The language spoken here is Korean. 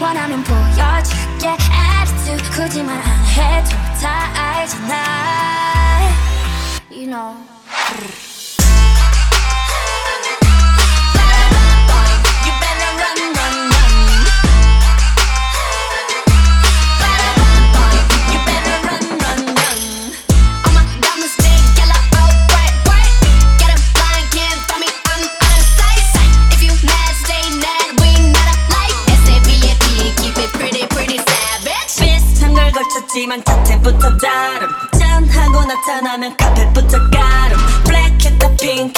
원하면 보여줄게. Attitude 굳이 말 안 해도 다 알잖아. You know. 걸 걸쳤지만 자태부터 다름. 짠하고 나타나면 카펫부터 가름. 블랙했다 핑크